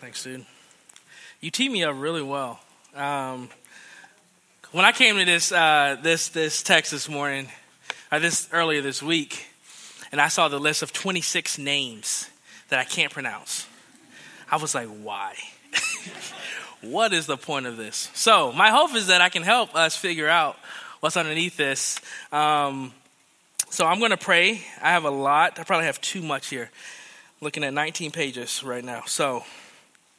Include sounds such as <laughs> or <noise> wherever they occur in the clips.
Thanks, dude. You teed me up really well. Um, when I came to this uh, this this text this morning, or this earlier this week, and I saw the list of 26 names that I can't pronounce, I was like, why? <laughs> what is the point of this? So my hope is that I can help us figure out what's underneath this. Um, so I'm going to pray. I have a lot. I probably have too much here. Looking at 19 pages right now. So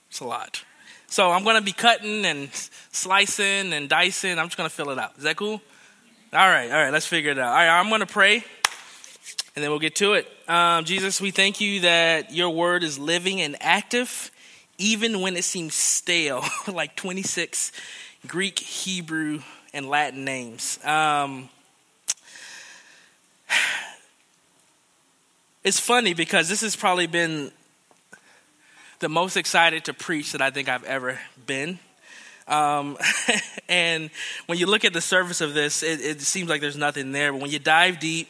it's a lot. So I'm going to be cutting and slicing and dicing. I'm just going to fill it out. Is that cool? All right, all right, let's figure it out. All right, I'm going to pray and then we'll get to it. Um, Jesus, we thank you that your word is living and active, even when it seems stale, <laughs> like 26 Greek, Hebrew, and Latin names. Um, <sighs> it's funny because this has probably been the most excited to preach that I think I've ever been. Um, <laughs> and when you look at the surface of this, it, it, seems like there's nothing there. But when you dive deep,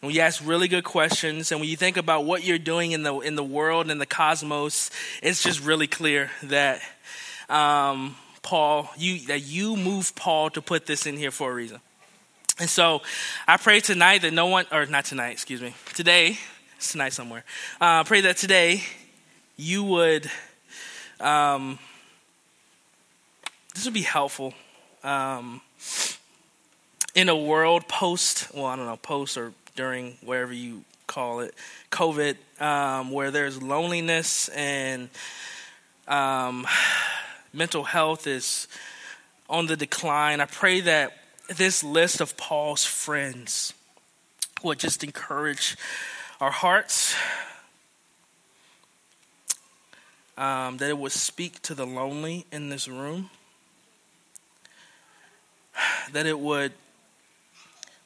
and when you ask really good questions, and when you think about what you're doing in the in the world and the cosmos, it's just really clear that um, Paul, you that you moved Paul to put this in here for a reason. And so, I pray tonight that no one, or not tonight, excuse me, today, it's tonight somewhere. Uh, I pray that today you would, um, this would be helpful um, in a world post, well, I don't know, post or during wherever you call it, COVID, um, where there's loneliness and um, mental health is on the decline. I pray that this list of Paul's friends would just encourage our hearts, um, that it would speak to the lonely in this room, <sighs> that it would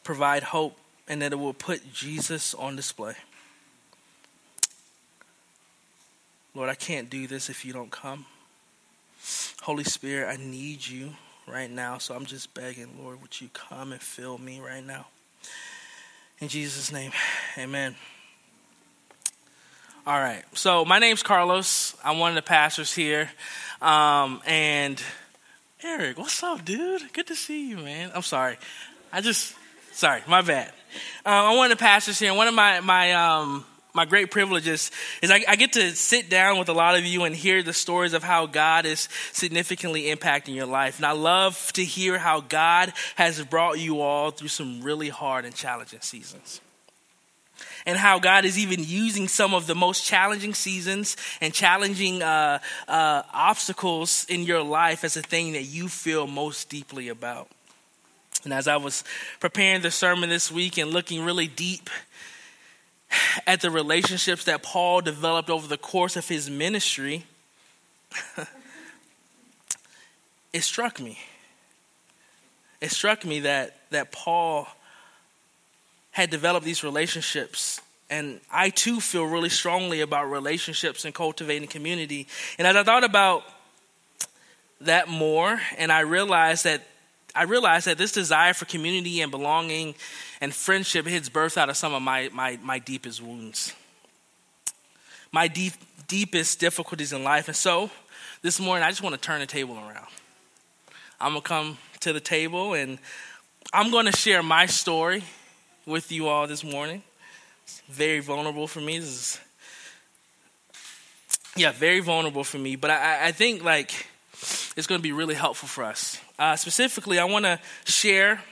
provide hope, and that it will put Jesus on display. Lord, I can't do this if you don't come. Holy Spirit, I need you right now, so I'm just begging, Lord, would you come and fill me right now? In Jesus' name, <sighs> amen. All right. So my name's Carlos. I'm one of the pastors here. Um, and Eric, what's up, dude? Good to see you, man. I'm sorry. I just, sorry, my bad. Uh, I'm one of the pastors here. One of my, my, um, my great privileges is I, I, get to sit down with a lot of you and hear the stories of how God is significantly impacting your life. And I love to hear how God has brought you all through some really hard and challenging seasons and how God is even using some of the most challenging seasons and challenging uh, uh, obstacles in your life as a thing that you feel most deeply about. And as I was preparing the sermon this week and looking really deep at the relationships that Paul developed over the course of his ministry, <laughs> it struck me. It struck me that, that Paul had developed these relationships. And I too feel really strongly about relationships and cultivating community. And as I thought about that more, and I realized that I realized that this desire for community and belonging and friendship hits birth out of some of my, my, my deepest wounds, my deep, deepest difficulties in life. And so this morning, I just want to turn the table around. I'm going to come to the table and I'm going to share my story with you all this morning. It's very vulnerable for me. This is, yeah, very vulnerable for me. But I, I think like it's going to be really helpful for us. Uh, specifically, I want to share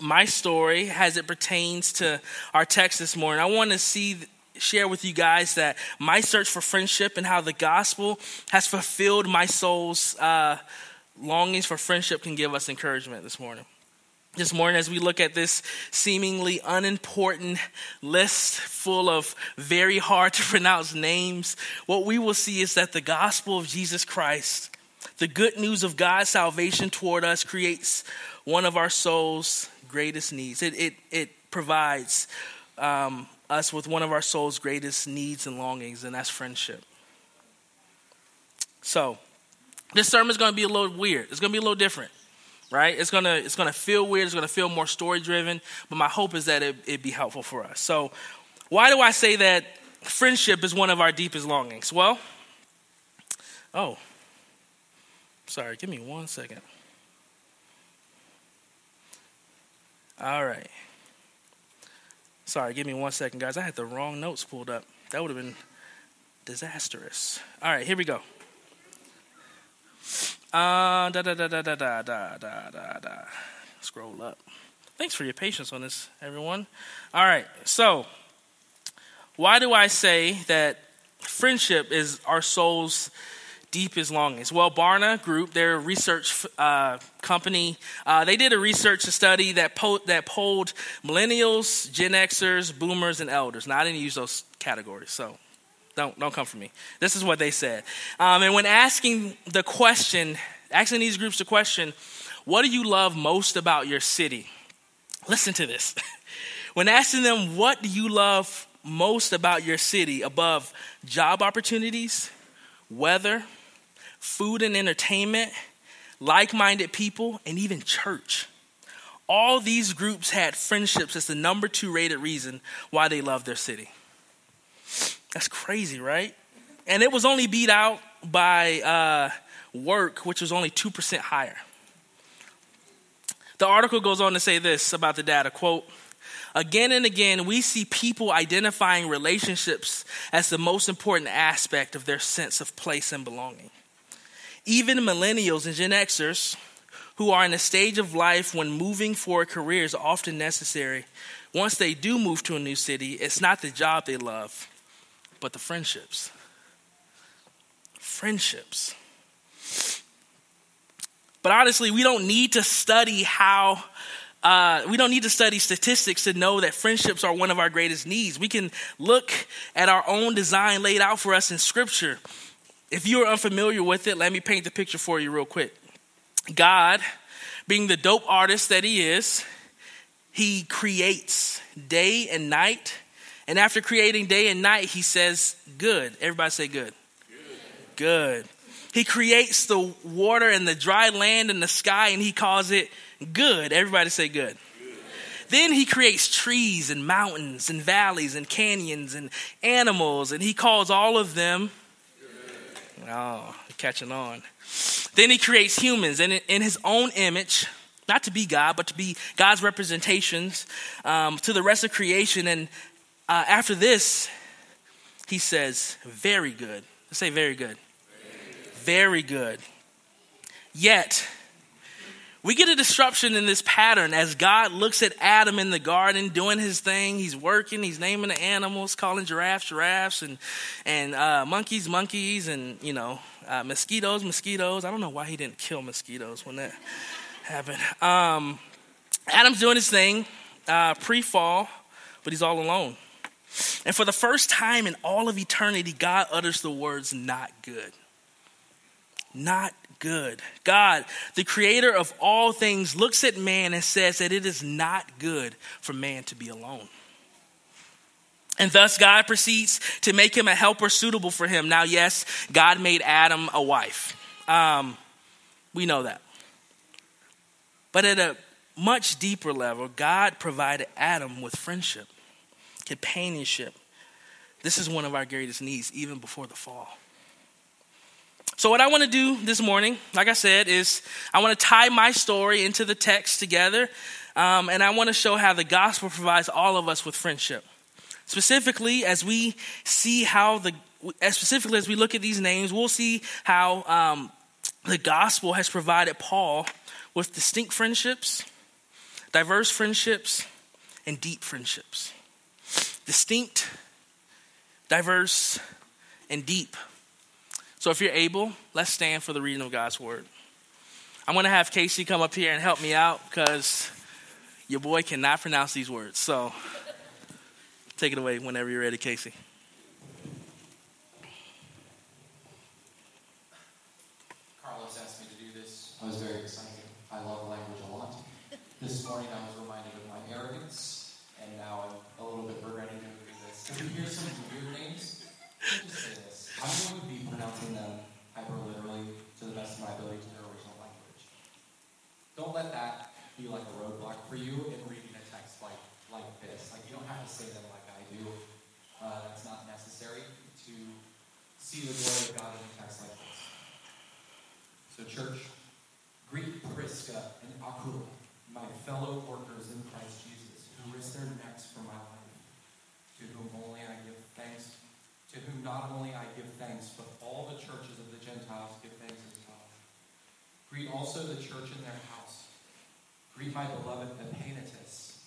my story as it pertains to our text this morning. I want to see share with you guys that my search for friendship and how the gospel has fulfilled my soul's uh, longings for friendship can give us encouragement this morning this morning as we look at this seemingly unimportant list full of very hard to <laughs> pronounce names, what we will see is that the gospel of Jesus Christ, the good news of God's salvation toward us, creates one of our soul's greatest needs. It, it, it provides um, us with one of our soul's greatest needs and longings, and that's friendship. So, this sermon is going to be a little weird. It's going to be a little different right? It's gonna it's gonna feel weird. It's gonna feel more story driven. But my hope is that it, it be helpful for us. So, why do I say that friendship is one of our deepest longings? Well, Oh, sorry, give me one second. All right. Sorry, give me one second, guys. I had the wrong notes pulled up. That would have been disastrous. All right, here we go. Uh, da da da da da da da da da. Scroll up. Thanks for your patience on this, everyone. All right, so why do I say that friendship is our soul's deepest longings? Well, Barna Group, their research uh, company, uh, they did a research study that, po- that polled millennials, Gen Xers, boomers, and elders. Now, I didn't use those categories, so don't, don't come for me. This is what they said. Um, and when asking the question, asking these groups the question, what do you love most about your city? Listen to this. <laughs> when asking them, what do you love most about your city above job opportunities, weather, food and entertainment, like minded people, and even church? All these groups had friendships as the number two rated reason why they love their city. That's crazy, right? And it was only beat out by uh, work, which was only 2% higher. The article goes on to say this about the data quote, Again and again, we see people identifying relationships as the most important aspect of their sense of place and belonging. Even millennials and Gen Xers, who are in a stage of life when moving for a career is often necessary, once they do move to a new city, it's not the job they love, but the friendships. Friendships. But honestly, we don't need to study how, uh, we don't need to study statistics to know that friendships are one of our greatest needs. We can look at our own design laid out for us in Scripture. If you are unfamiliar with it, let me paint the picture for you real quick. God, being the dope artist that He is, He creates day and night. And after creating day and night, He says, Good. Everybody say good. Good. good. He creates the water and the dry land and the sky, and he calls it good. Everybody say good. Then he creates trees and mountains and valleys and canyons and animals, and he calls all of them. Good. Oh, catching on. Then he creates humans, and in his own image, not to be God, but to be God's representations um, to the rest of creation. And uh, after this, he says, Very good. Let's say, Very good very good. Yet, we get a disruption in this pattern as God looks at Adam in the garden doing his thing. He's working, he's naming the animals, calling giraffes giraffes, and, and uh, monkeys monkeys, and, you know, uh, mosquitoes mosquitoes. I don't know why he didn't kill mosquitoes when that happened. Um, Adam's doing his thing uh, pre fall, but he's all alone. And for the first time in all of eternity, God utters the words, not good not good. God, the creator of all things, looks at man and says that it is not good for man to be alone. And thus, God proceeds to make him a helper suitable for him. Now, yes, God made Adam a wife. Um, we know that. But at a much deeper level, God provided Adam with friendship, companionship. This is one of our greatest needs, even before the fall. So, what I want to do this morning, like I said, is I want to tie my story into the text together, um, and I want to show how the gospel provides all of us with friendship. Specifically, as we see how the, as specifically as we look at these names, we'll see how um, the gospel has provided Paul with distinct friendships, diverse friendships, and deep friendships. Distinct, diverse, and deep so if you're able, let's stand for the reading of God's word. I'm going to have Casey come up here and help me out because your boy cannot pronounce these words. So take it away whenever you're ready, Casey. Carlos asked me to do this. I was very excited. I love language a lot. This morning I was reminded of my arrogance, and now I'm a little bit regretting doing this. If you hear some weird names, just say this. I'm going to be pronouncing them hyperliterally to the best of my ability to their original language. Don't let that be like a roadblock for you in reading a text like, like this. Like, you don't have to say them like I do. Uh, that's not necessary to see the glory of God in a text like this. So, church, greet Prisca and Aquila, my fellow workers in Christ Jesus, who risked their necks for my life, to whom only I give thanks, to whom not only I give thanks, but all the churches of the Gentiles give thanks. Greet also the church in their house. Greet my beloved Epaenetus,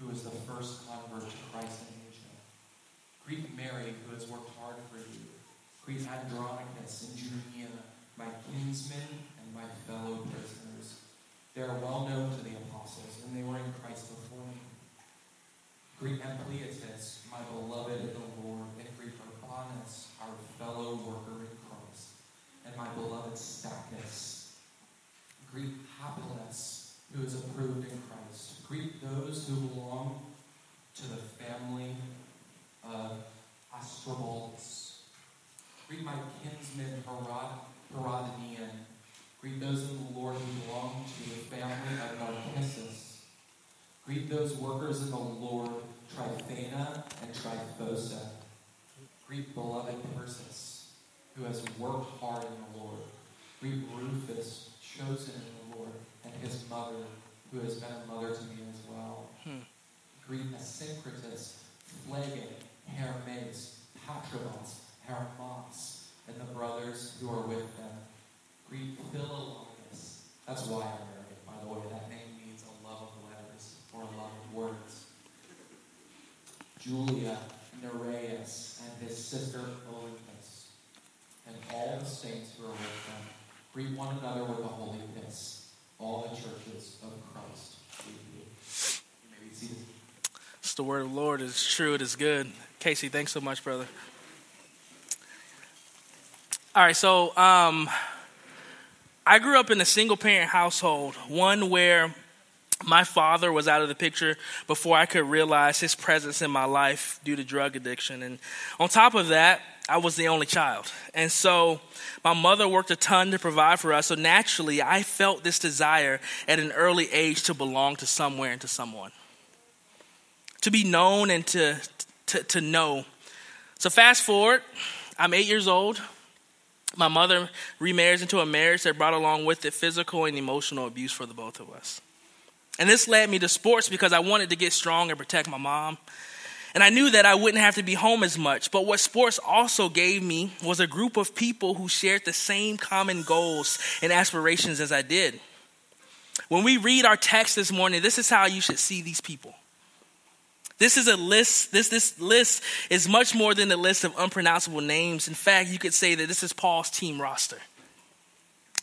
who is the first convert to Christ in Asia. Greet Mary, who has worked hard for you. Greet Andronicus and Junia my kinsmen and my fellow prisoners. They are well known to the apostles, and they were in Christ before me. Greet Ampliatus, my beloved in the Lord, and greet Urbanus, our fellow worker in Christ, and my beloved Stachys. Greet Apelles, who is approved in Christ. Greet those who belong to the family of Aristobulus. Greet my kinsman Herod Herodion. Greet those in the Lord who belong to the family of Narcissus. Greet those workers in the Lord, Tryphena and Tryphosa. Greet beloved Persis, who has worked hard in the Lord. Greet Rufus, chosen in the Lord, and his mother, who has been a mother to me as well. Hmm. Greet Asyncritus, Phlegon, Hermes, Patrobas, Hermas, and the brothers who are with them. Greet Philologus. That's why I'm American, by the way. That name means a love of letters or a love of words. Julia, Nereus, and his sister Olympias, and all the saints who are with them. Greet one another with a holy kiss. All the churches of Christ greet you. You may be seated. It's the word of the Lord. is true. It is good. Casey, thanks so much, brother. All right, so um, I grew up in a single parent household, one where my father was out of the picture before I could realize his presence in my life due to drug addiction. And on top of that, I was the only child. And so my mother worked a ton to provide for us. So naturally, I felt this desire at an early age to belong to somewhere and to someone, to be known and to, to, to know. So fast forward, I'm eight years old. My mother remarries into a marriage that brought along with it physical and emotional abuse for the both of us. And this led me to sports because I wanted to get strong and protect my mom. And I knew that I wouldn't have to be home as much. But what sports also gave me was a group of people who shared the same common goals and aspirations as I did. When we read our text this morning, this is how you should see these people. This is a list, this, this list is much more than a list of unpronounceable names. In fact, you could say that this is Paul's team roster.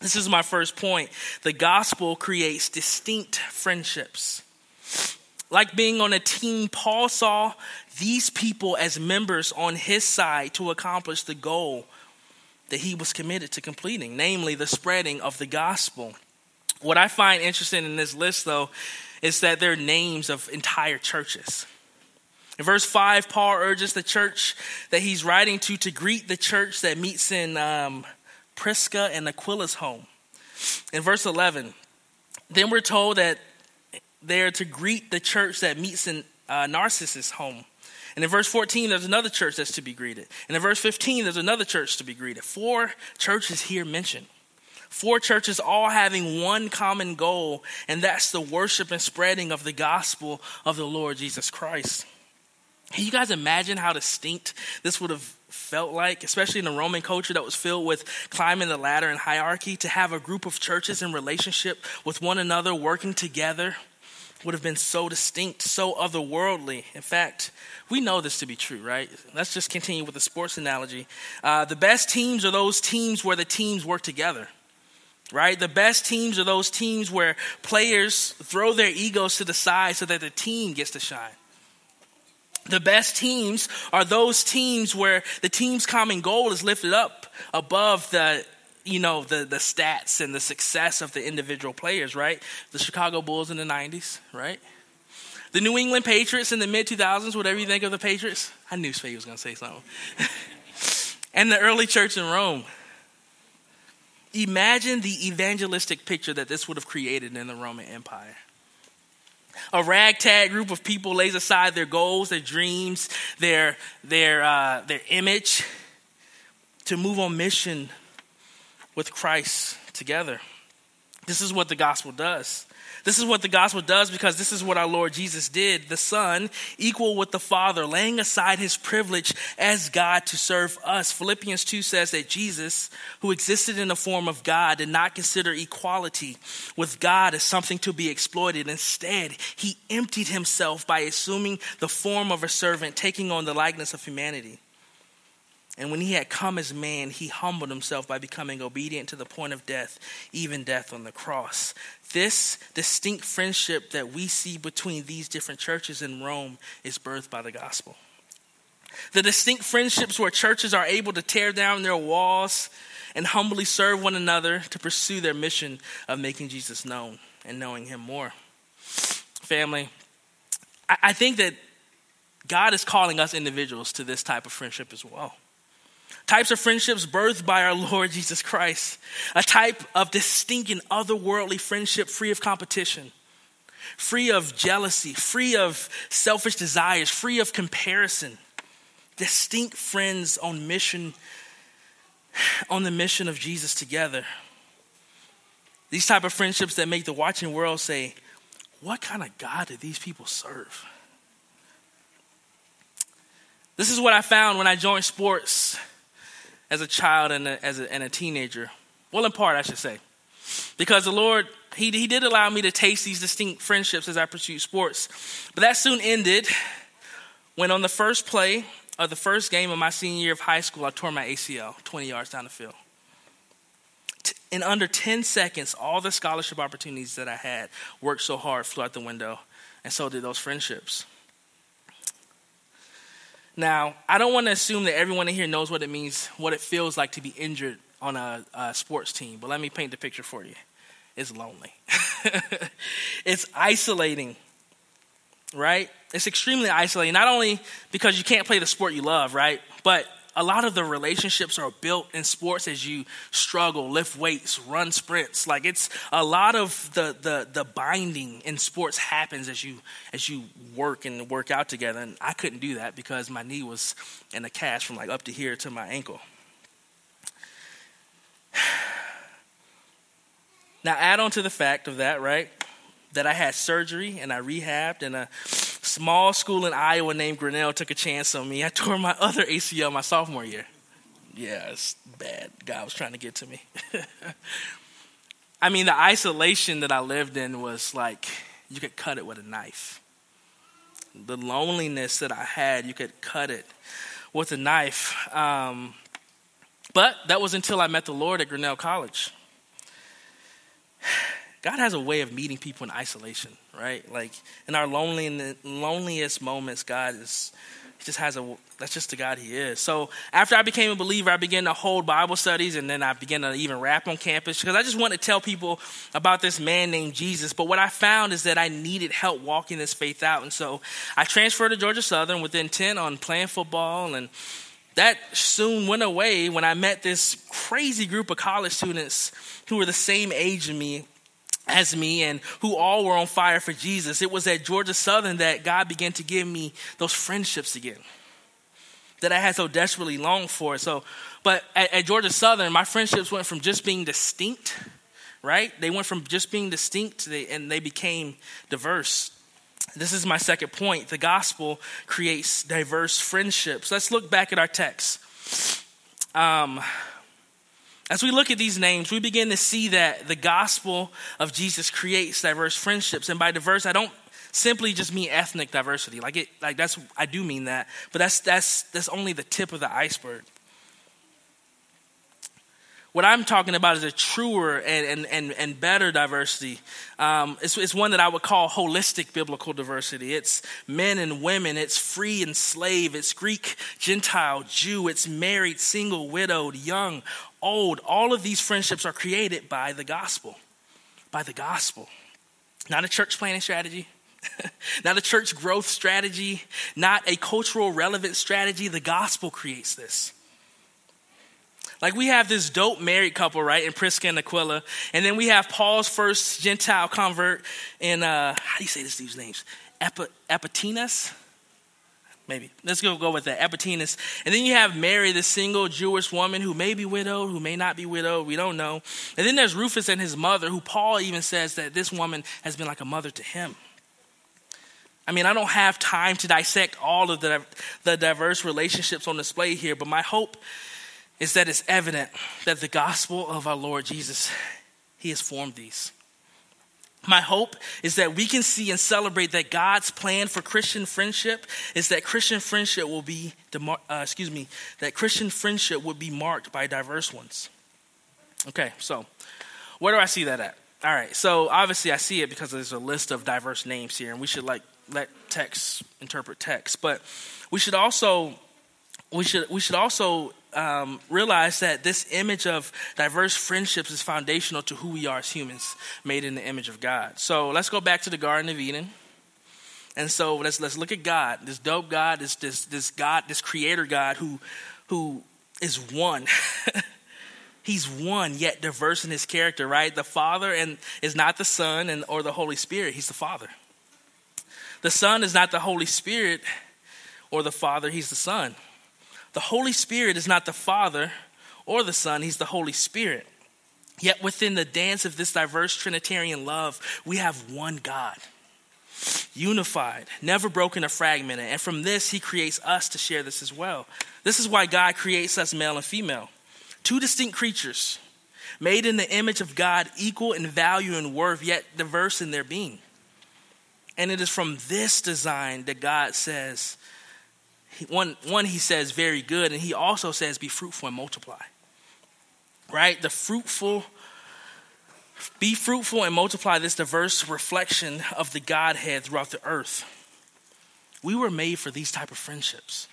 This is my first point. The gospel creates distinct friendships. Like being on a team, Paul saw these people as members on his side to accomplish the goal that he was committed to completing, namely the spreading of the gospel. What I find interesting in this list, though, is that they're names of entire churches. In verse 5, Paul urges the church that he's writing to to greet the church that meets in um, Prisca and Aquila's home. In verse 11, then we're told that they're to greet the church that meets in uh, Narcissus' home. And in verse 14, there's another church that's to be greeted. And in verse 15, there's another church to be greeted. Four churches here mentioned. Four churches all having one common goal, and that's the worship and spreading of the gospel of the Lord Jesus Christ. Can you guys imagine how distinct this would have felt like, especially in a Roman culture that was filled with climbing the ladder and hierarchy, to have a group of churches in relationship with one another, working together, would have been so distinct, so otherworldly. In fact, we know this to be true, right? Let's just continue with the sports analogy. Uh, the best teams are those teams where the teams work together right? The best teams are those teams where players throw their egos to the side so that the team gets to shine. The best teams are those teams where the team's common goal is lifted up above the you know the the stats and the success of the individual players, right? The Chicago Bulls in the 90s, right? The New England Patriots in the mid 2000s, whatever you think of the Patriots. I knew Spade was going to say something. <laughs> and the early church in Rome. Imagine the evangelistic picture that this would have created in the Roman Empire. A ragtag group of people lays aside their goals, their dreams, their, their, uh, their image to move on mission with Christ together. This is what the gospel does. This is what the gospel does because this is what our Lord Jesus did. The Son, equal with the Father, laying aside his privilege as God to serve us. Philippians 2 says that Jesus, who existed in the form of God, did not consider equality with God as something to be exploited. Instead, he emptied himself by assuming the form of a servant, taking on the likeness of humanity. And when he had come as man, he humbled himself by becoming obedient to the point of death, even death on the cross. This distinct friendship that we see between these different churches in Rome is birthed by the gospel. The distinct friendships where churches are able to tear down their walls and humbly serve one another to pursue their mission of making Jesus known and knowing him more. Family, I think that God is calling us individuals to this type of friendship as well types of friendships birthed by our Lord Jesus Christ, a type of distinct and otherworldly friendship free of competition, free of jealousy, free of selfish desires, free of comparison. Distinct friends on mission, on the mission of Jesus together. These type of friendships that make the watching world say, what kind of God do these people serve? This is what I found when I joined sports as a child and a, as a, and a teenager. Well, in part, I should say. Because the Lord, he, he did allow me to taste these distinct friendships as I pursued sports. But that soon ended when, on the first play of the first game of my senior year of high school, I tore my ACL 20 yards down the field. In under 10 seconds, all the scholarship opportunities that I had worked so hard flew out the window, and so did those friendships. Now, I don't want to assume that everyone in here knows what it means, what it feels like to be injured on a, a sports team, but let me paint the picture for you. It's lonely, <laughs> it's isolating, right? It's extremely isolating, not only because you can't play the sport you love, right? But a lot of the relationships are built in sports as you struggle, lift weights, run sprints. Like it's a lot of the the the binding in sports happens as you as you work and work out together. And I couldn't do that because my knee was in a cast from like up to here to my ankle. <sighs> Now add on to the fact of that, right? That I had surgery and I rehabbed and a small school in Iowa named Grinnell took a chance on me. I tore my other ACL my sophomore year. Yeah, it's bad. God was trying to get to me. <laughs> I mean, the isolation that I lived in was like you could cut it with a knife. The loneliness that I had, you could cut it with a knife. Um, but that was until I met the Lord at Grinnell College. God has a way of meeting people in isolation, right? Like in our lonely, loneliest moments, God is he just has a that's just the God he is. So after I became a believer, I began to hold Bible studies and then I began to even rap on campus because I just wanted to tell people about this man named Jesus. But what I found is that I needed help walking this faith out. And so I transferred to Georgia Southern with intent on playing football and that soon went away when I met this crazy group of college students who were the same age as me as me and who all were on fire for Jesus. It was at Georgia Southern that God began to give me those friendships again that I had so desperately longed for. So, but at, at Georgia Southern, my friendships went from just being distinct, right? They went from just being distinct they, and they became diverse. This is my second point. The gospel creates diverse friendships. Let's look back at our text. Um, as we look at these names, we begin to see that the gospel of Jesus creates diverse friendships. And by diverse, I don't simply just mean ethnic diversity. Like it like that's I do mean that, but that's that's that's only the tip of the iceberg. What I'm talking about is a truer and, and, and, and better diversity. Um, it's, it's one that I would call holistic biblical diversity. It's men and women, it's free and slave, it's Greek, Gentile, Jew, it's married, single, widowed, young, old. All of these friendships are created by the gospel. By the gospel. Not a church planning strategy, <laughs> not a church growth strategy, not a cultural relevant strategy. The gospel creates this. Like we have this dope married couple, right, in Prisca and Aquila, and then we have Paul's first Gentile convert in uh, how do you say this dude's names? Ep- Epitinus. Maybe. Let's go go with that. Epimetheus. And then you have Mary, the single Jewish woman who may be widowed, who may not be widowed. We don't know. And then there's Rufus and his mother, who Paul even says that this woman has been like a mother to him. I mean, I don't have time to dissect all of the, the diverse relationships on display here, but my hope is that it's evident that the gospel of our Lord Jesus, He has formed these. My hope is that we can see and celebrate that God's plan for Christian friendship is that Christian friendship will be, uh, excuse me, that Christian friendship would be marked by diverse ones. Okay, so where do I see that at? All right, so obviously I see it because there's a list of diverse names here, and we should like let text interpret text, but we should also we should we should also um, realize that this image of diverse friendships is foundational to who we are as humans, made in the image of God. So let's go back to the Garden of Eden. And so let's let's look at God, this dope God, this this this God, this Creator God who who is one. <laughs> He's one yet diverse in his character, right? The Father and is not the Son and or the Holy Spirit. He's the Father. The Son is not the Holy Spirit or the Father. He's the Son. The Holy Spirit is not the Father or the Son, He's the Holy Spirit. Yet within the dance of this diverse Trinitarian love, we have one God, unified, never broken or fragmented. And from this, He creates us to share this as well. This is why God creates us male and female, two distinct creatures, made in the image of God, equal in value and worth, yet diverse in their being. And it is from this design that God says, one, one, he says, very good. And he also says, be fruitful and multiply. Right? The fruitful, be fruitful and multiply this diverse reflection of the Godhead throughout the earth. We were made for these type of friendships.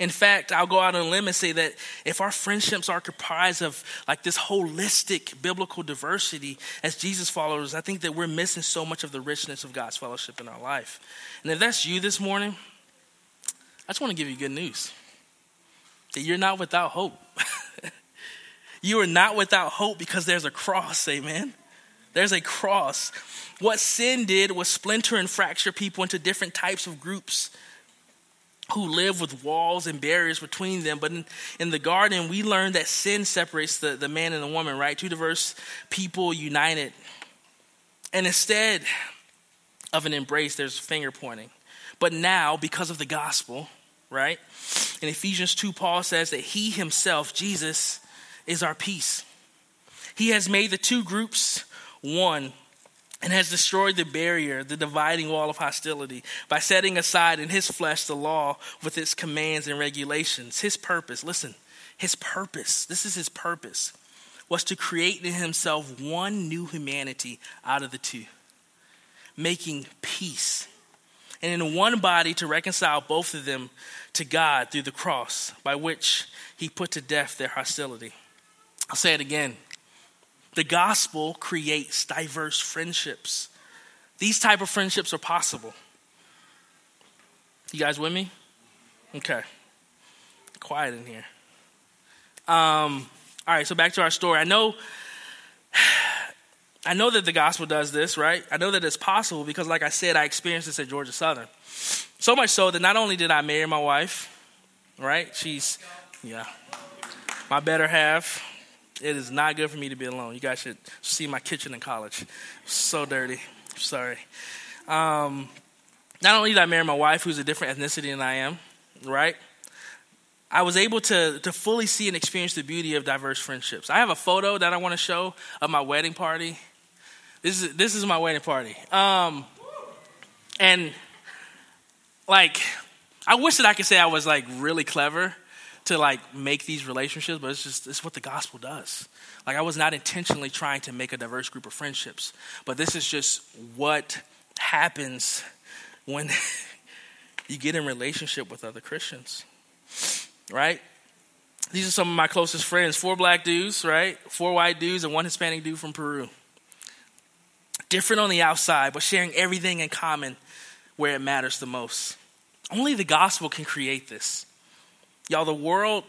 In fact, I'll go out on a limb and say that if our friendships are comprised of like this holistic biblical diversity as Jesus followers, I think that we're missing so much of the richness of God's fellowship in our life. And if that's you this morning, I just want to give you good news that you're not without hope. <laughs> you are not without hope because there's a cross, amen. There's a cross. What sin did was splinter and fracture people into different types of groups who live with walls and barriers between them. But in, in, the garden, we learned that sin separates the, the man and the woman, right? Two diverse people united. And instead of an embrace, there's finger pointing. But now, because of the gospel, right? In Ephesians 2, Paul says that he himself, Jesus, is our peace. He has made the two groups one and has destroyed the barrier, the dividing wall of hostility, by setting aside in his flesh the law with its commands and regulations. His purpose, listen, his purpose, this is his purpose, was to create in himself one new humanity out of the two, making peace and in one body to reconcile both of them to God through the cross, by which he put to death their hostility. I'll say it again. The gospel creates diverse friendships. These type of friendships are possible. You guys with me? Okay. Quiet in here. Um, all right, so back to our story. I know I know that the gospel does this, right? I know that it's possible because, like I said, I experienced this at Georgia Southern. So much so that not only did I marry my wife, right? She's, yeah, my better half. It is not good for me to be alone. You guys should see my kitchen in college. So dirty. Sorry. Um, not only did I marry my wife, who's a different ethnicity than I am, right? I was able to, to fully see and experience the beauty of diverse friendships. I have a photo that I want to show of my wedding party. This is this is my wedding party. Um, and like, I wish that I could say I was like really clever to like make these relationships, but it's just it's what the gospel does. Like, I was not intentionally trying to make a diverse group of friendships, but this is just what happens when <laughs> you get in relationship with other Christians, right? These are some of my closest friends four black dudes, right? Four white dudes, and one Hispanic dude from Peru different on the outside, but sharing everything in common where it matters the most. Only the gospel can create this. Y'all, the world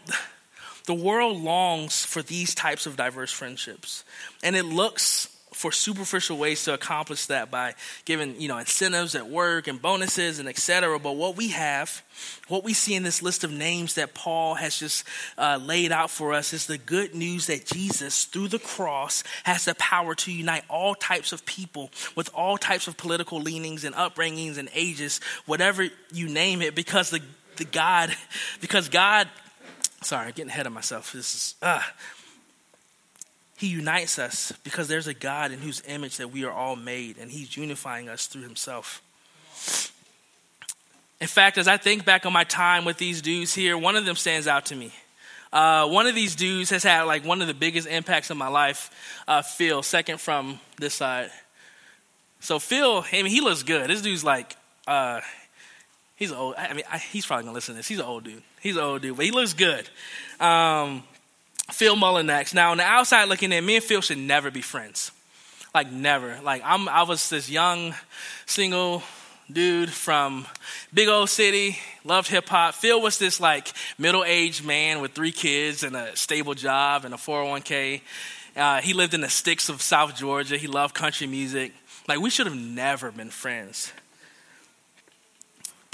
the world longs for these types of diverse friendships. And it looks for superficial ways to accomplish that by giving you know incentives at work and bonuses and etc but what we have what we see in this list of names that paul has just uh, laid out for us is the good news that jesus through the cross has the power to unite all types of people with all types of political leanings and upbringings and ages whatever you name it because the, the god because god sorry i'm getting ahead of myself. This is uh, he unites us because there's a God in whose image that we are all made, and He's unifying us through Himself. In fact, as I think back on my time with these dudes here, one of them stands out to me. Uh, one of these dudes has had like one of the biggest impacts in my life. Uh, Phil, second from this side. So Phil, I mean, he looks good. This dude's like, uh, he's old. I mean, I, he's probably gonna listen to this. He's an old dude. He's an old dude, but he looks good. Um, Phil Mullinax. Now, on the outside looking in, me and Phil should never be friends. Like never. Like I'm, I was this young, single dude from big old city, loved hip hop. Phil was this like middle aged man with three kids and a stable job and a 401k. Uh, he lived in the sticks of South Georgia. He loved country music. Like we should have never been friends.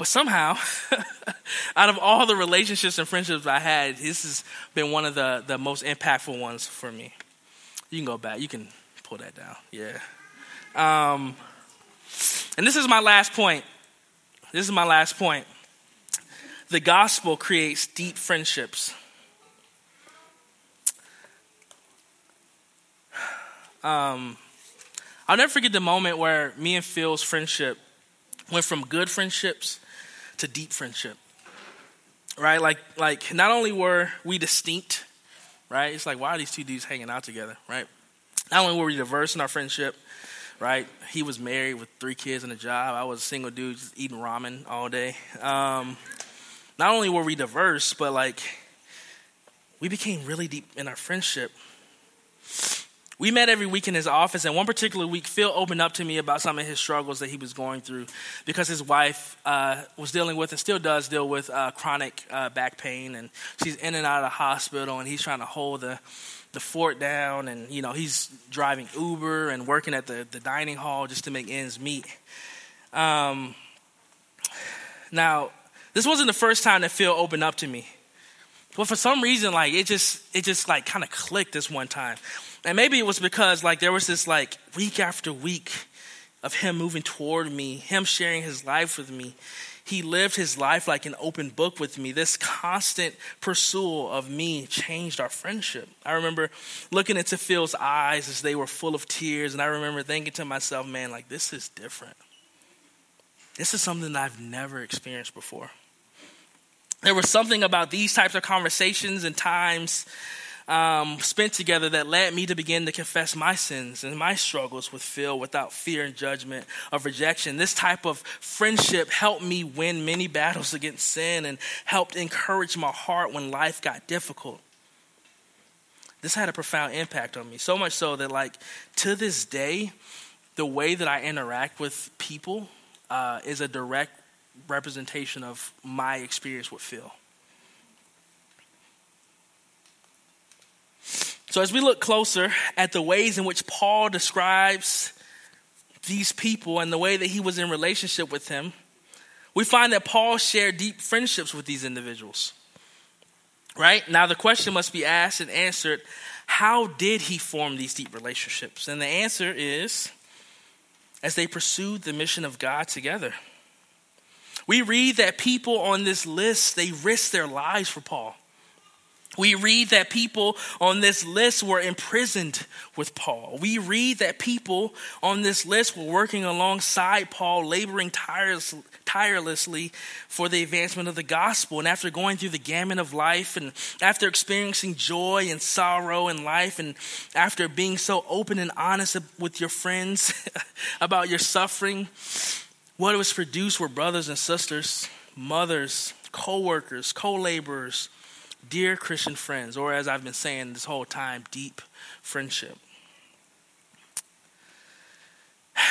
But somehow, <laughs> out of all the relationships and friendships I had, this has been one of the, the most impactful ones for me. You can go back. You can pull that down. Yeah. Um, and this is my last point. This is my last point. The gospel creates deep friendships. Um, I'll never forget the moment where me and Phil's friendship went from good friendships to deep friendship. Right? Like like not only were we distinct, right? It's like why are these two dudes hanging out together, right? Not only were we diverse in our friendship, right? He was married with three kids and a job. I was a single dude just eating ramen all day. Um, not only were we diverse, but like we became really deep in our friendship we met every week in his office, and one particular week, Phil opened up to me about some of his struggles that he was going through because his wife uh, was dealing with and still does deal with uh, chronic uh, back pain, and she's in and out of the hospital, and he's trying to hold the the fort down, and you know he's driving Uber and working at the the dining hall just to make ends meet. Um, now, this wasn't the first time that Phil opened up to me. But for some reason, like it just it just like kind of clicked this one time. And maybe it was because like there was this like week after week of him moving toward me, him sharing his life with me. He lived his life like an open book with me. This constant pursuit of me changed our friendship. I remember looking into Phil's eyes as they were full of tears, and I remember thinking to myself, man, like this is different. This is something I've never experienced before. There was something about these types of conversations and times um, spent together that led me to begin to confess my sins and my struggles with Phil without fear and judgment of rejection. This type of friendship helped me win many battles against sin and helped encourage my heart when life got difficult. This had a profound impact on me, so much so that, like, to this day, the way that I interact with people uh, is a direct representation of my experience with Phil. So, as we look closer at the ways in which Paul describes these people and the way that he was in relationship with them, we find that Paul shared deep friendships with these individuals. Right? Now, the question must be asked and answered how did he form these deep relationships? And the answer is as they pursued the mission of God together. We read that people on this list, they risked their lives for Paul. We read that people on this list were imprisoned with Paul. We read that people on this list were working alongside Paul, laboring tireless, tirelessly for the advancement of the gospel. And after going through the gamut of life, and after experiencing joy and sorrow in life, and after being so open and honest with your friends <laughs> about your suffering, what was produced were brothers and sisters, mothers, co workers, co laborers dear Christian friends, or as I've been saying this whole time, deep friendship. <sighs>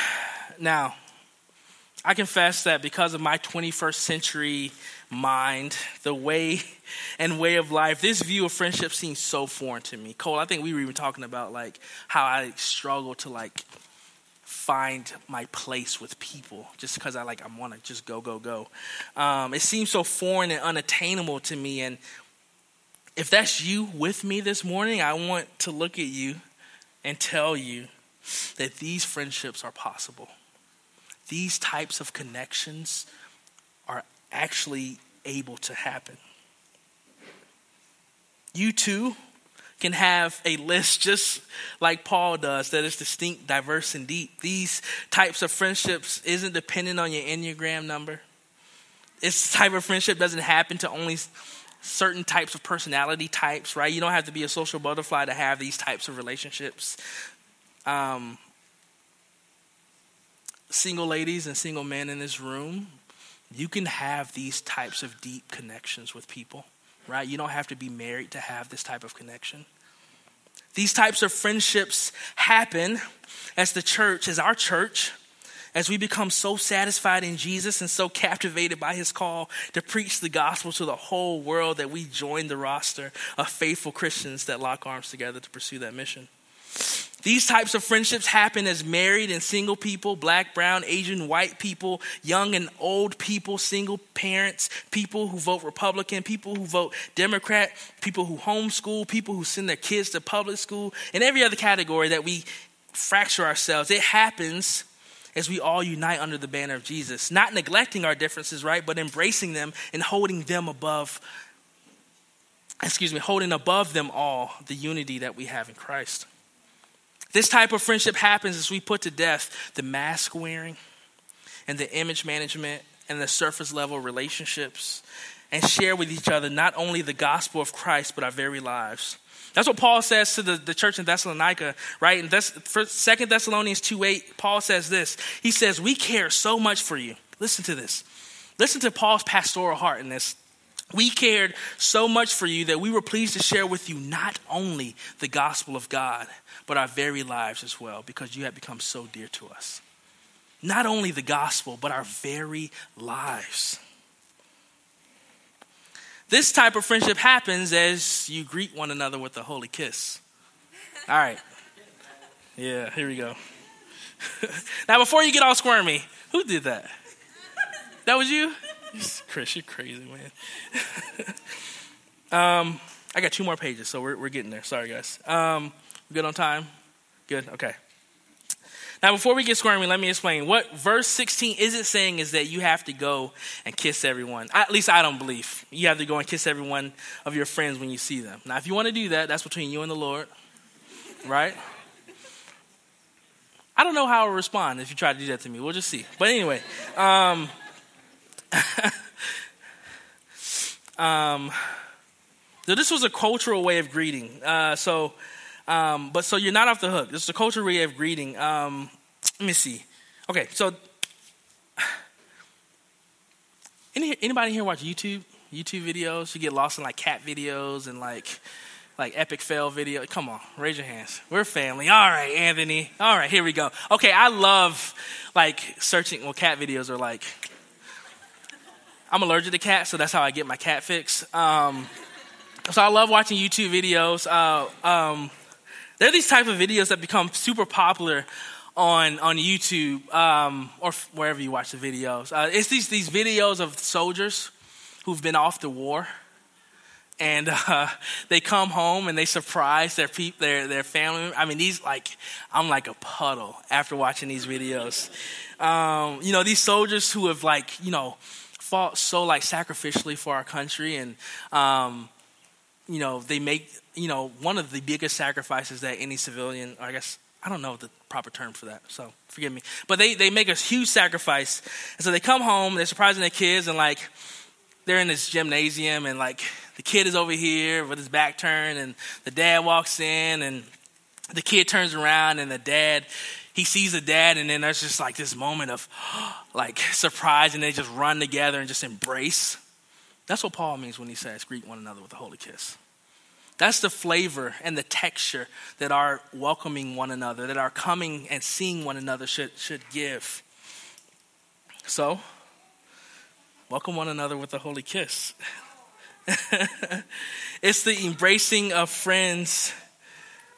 Now, I confess that because of my 21st century mind, the way <laughs> and way of life, this view of friendship seems so foreign to me. Cole, I think we were even talking about like how I struggle to like find my place with people just because I like I want to just go go go. Um, it seems so foreign and unattainable to me. And if that's you with me this morning, I want to look at you and tell you that these friendships are possible these types of connections are actually able to happen. You too can have a list just like Paul does that is distinct, diverse, and deep. These types of friendships isn't dependent on your Enneagram number. This type of friendship doesn't happen to only certain types of personality types, right? You don't have to be a social butterfly to have these types of relationships. Um, single ladies and single men in this room, you can have these types of deep connections with people, right? You don't have to be married to have this type of connection. These types of friendships happen as the church, as our church, as we become so satisfied in Jesus and so captivated by his call to preach the gospel to the whole world that we join the roster of faithful Christians that lock arms together to pursue that mission. These types of friendships happen as married and single people, black, brown, Asian, white people, young and old people, single parents, people who vote Republican, people who vote Democrat, people who homeschool, people who send their kids to public school, and every other category that we fracture ourselves. It happens as we all unite under the banner of Jesus, not neglecting our differences, right, but embracing them and holding them above, excuse me, holding above them all the unity that we have in Christ. This type of friendship happens as we put to death the mask wearing and the image management and the surface level relationships and share with each other not only the gospel of Christ, but our very lives. That's what Paul says to the, the church in Thessalonica, right? In Thess- for 2 Thessalonians 2 8, Paul says this. He says, We care so much for you. Listen to this. Listen to Paul's pastoral heart in this. We cared so much for you that we were pleased to share with you not only the gospel of God, but our very lives as well, because you have become so dear to us. Not only the gospel, but our very lives. This type of friendship happens as you greet one another with a holy kiss. All right. Yeah, here we go. <laughs> now, before you get all squirmy, who did that? That was you? Chris, you're crazy, man. <laughs> um, I got two more pages, so we're, we're getting there. Sorry, guys. Um, good on time? Good? Okay. Now, before we get squirmy, let me explain. What verse 16 isn't saying is that you have to go and kiss everyone. At least I don't believe. You have to go and kiss everyone of your friends when you see them. Now, if you want to do that, that's between you and the Lord, right? I don't know how I'll respond if you try to do that to me. We'll just see. But anyway, um, <laughs> um, so this was a cultural way of greeting. Uh, so, um, but so you're not off the hook. This is a cultural way of greeting. Um, let me see. Okay, so <sighs> any, anybody here watch YouTube? YouTube videos? You get lost in like cat videos and like like epic fail video. Come on, raise your hands. We're family. All right, Anthony. All right, here we go. Okay, I love like searching. Well, cat videos are like I'm allergic to cats, so that's how I get my cat fix. Um, so I love watching YouTube videos. Uh, um, there are these type of videos that become super popular on on YouTube um, or f- wherever you watch the videos. Uh, it's these these videos of soldiers who've been off the war, and uh, <laughs> they come home and they surprise their pe- their their family. I mean, these like I'm like a puddle after watching these videos. Um, you know, these soldiers who have like you know fought so like sacrificially for our country and um, you know they make you know one of the biggest sacrifices that any civilian i guess i don't know the proper term for that so forgive me. But they, they make a huge sacrifice. And so they come home they're surprising their kids and like they're in this gymnasium and like the kid is over here with his back turned and the dad walks in and the kid turns around and the dad he sees the dad, and then there's just like this moment of <gasps> like surprise, and they just run together and just embrace. That's what Paul means when he says, greet one another with a holy kiss. That's the flavor and the texture that our welcoming one another, that our coming and seeing one another should, should give. So, welcome one another with a holy kiss. <laughs> it's the embracing of friends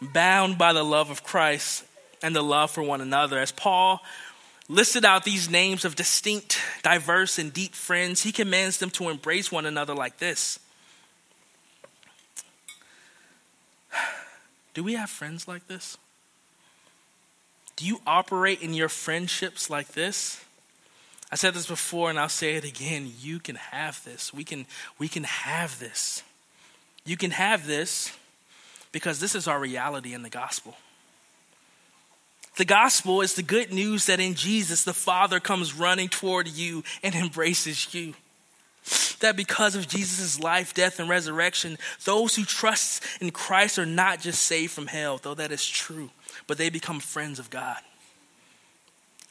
bound by the love of Christ and the love for one another. As Paul listed out these names of distinct, diverse, and deep friends, he commands them to embrace one another like this. Do we have friends like this? Do you operate in your friendships like this? I said this before and I'll say it again. You can have this. We can we can have this. You can have this because this is our reality in the gospel. The gospel is the good news that in Jesus the Father comes running toward you and embraces you. That because of Jesus' life, death, and resurrection, those who trust in Christ are not just saved from hell, though that is true, but they become friends of God.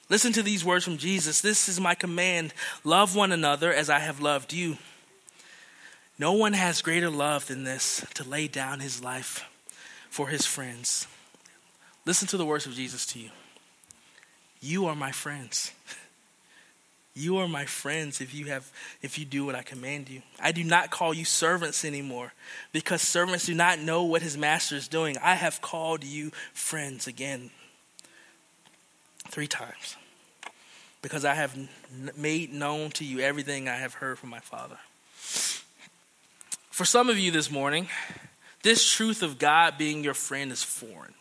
Listen to these words from Jesus This is my command love one another as I have loved you. No one has greater love than this to lay down his life for his friends. Listen to the words of Jesus to you. You are my friends. <laughs> You are my friends if you have if you do what I command you. I do not call you servants anymore because servants do not know what his master is doing. I have called you friends again. 3 times. Because I have made known to you everything I have heard from my Father. For some of you this morning, this truth of God being your friend is foreign.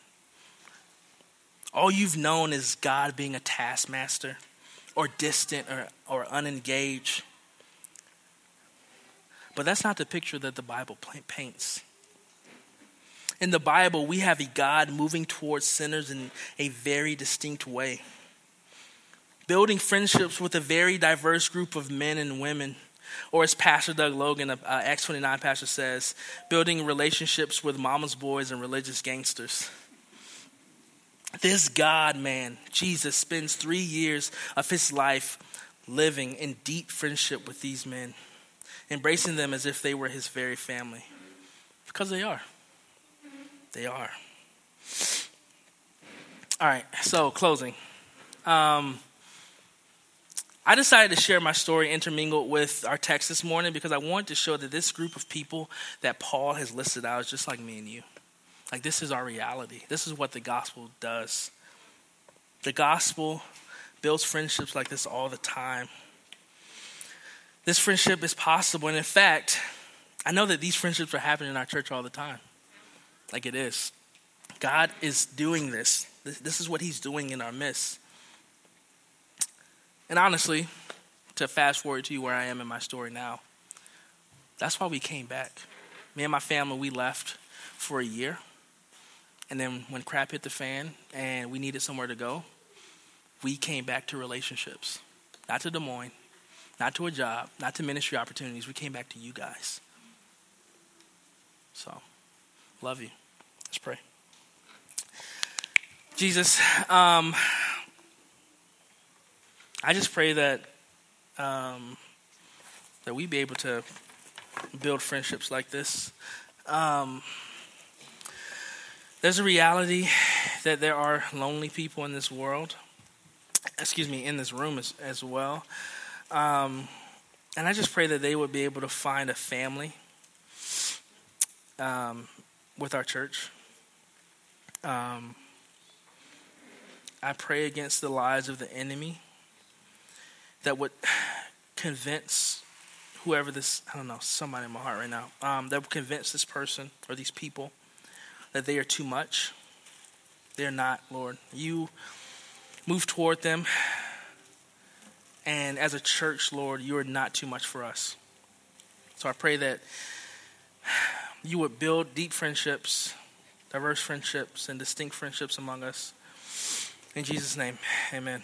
All you've known is God being a taskmaster or distant or, or unengaged. But that's not the picture that the Bible paints. In the Bible, we have a God moving towards sinners in a very distinct way, building friendships with a very diverse group of men and women. Or as Pastor Doug Logan uh, Acts 29 Pastor says, building relationships with mama's boys and religious gangsters. This God man, Jesus, spends three years of his life living in deep friendship with these men, embracing them as if they were his very family. Because they are. They are. All right, so closing. Um, I decided to share my story intermingled with our text this morning because I wanted to show that this group of people that Paul has listed out is just like me and you. Like, this is our reality. This is what the gospel does. The gospel builds friendships like this all the time. This friendship is possible. And in fact, I know that these friendships are happening in our church all the time. Like it is. God is doing this. This is what He's doing in our midst. And honestly, to fast forward to where I am in my story now, that's why we came back. Me and my family, we left for a year. And then when crap hit the fan and we needed somewhere to go, we came back to relationships. Not to Des Moines, not to a job, not to ministry opportunities. We came back to you guys. So, love you. Let's pray. Jesus, um, I just pray that um, that we be able to build friendships like this. Um, there's a reality that there are lonely people in this world, excuse me, in this room as, as well. Um, and I just pray that they would be able to find a family um, with our church. Um, I pray against the lies of the enemy that would convince whoever this, I don't know, somebody in my heart right now, um, that would convince this person or these people that they are too much. They're not, Lord. You move toward them. And as a church, Lord, you are not too much for us. So I pray that you would build deep friendships, diverse friendships, and distinct friendships among us. In Jesus' name, amen.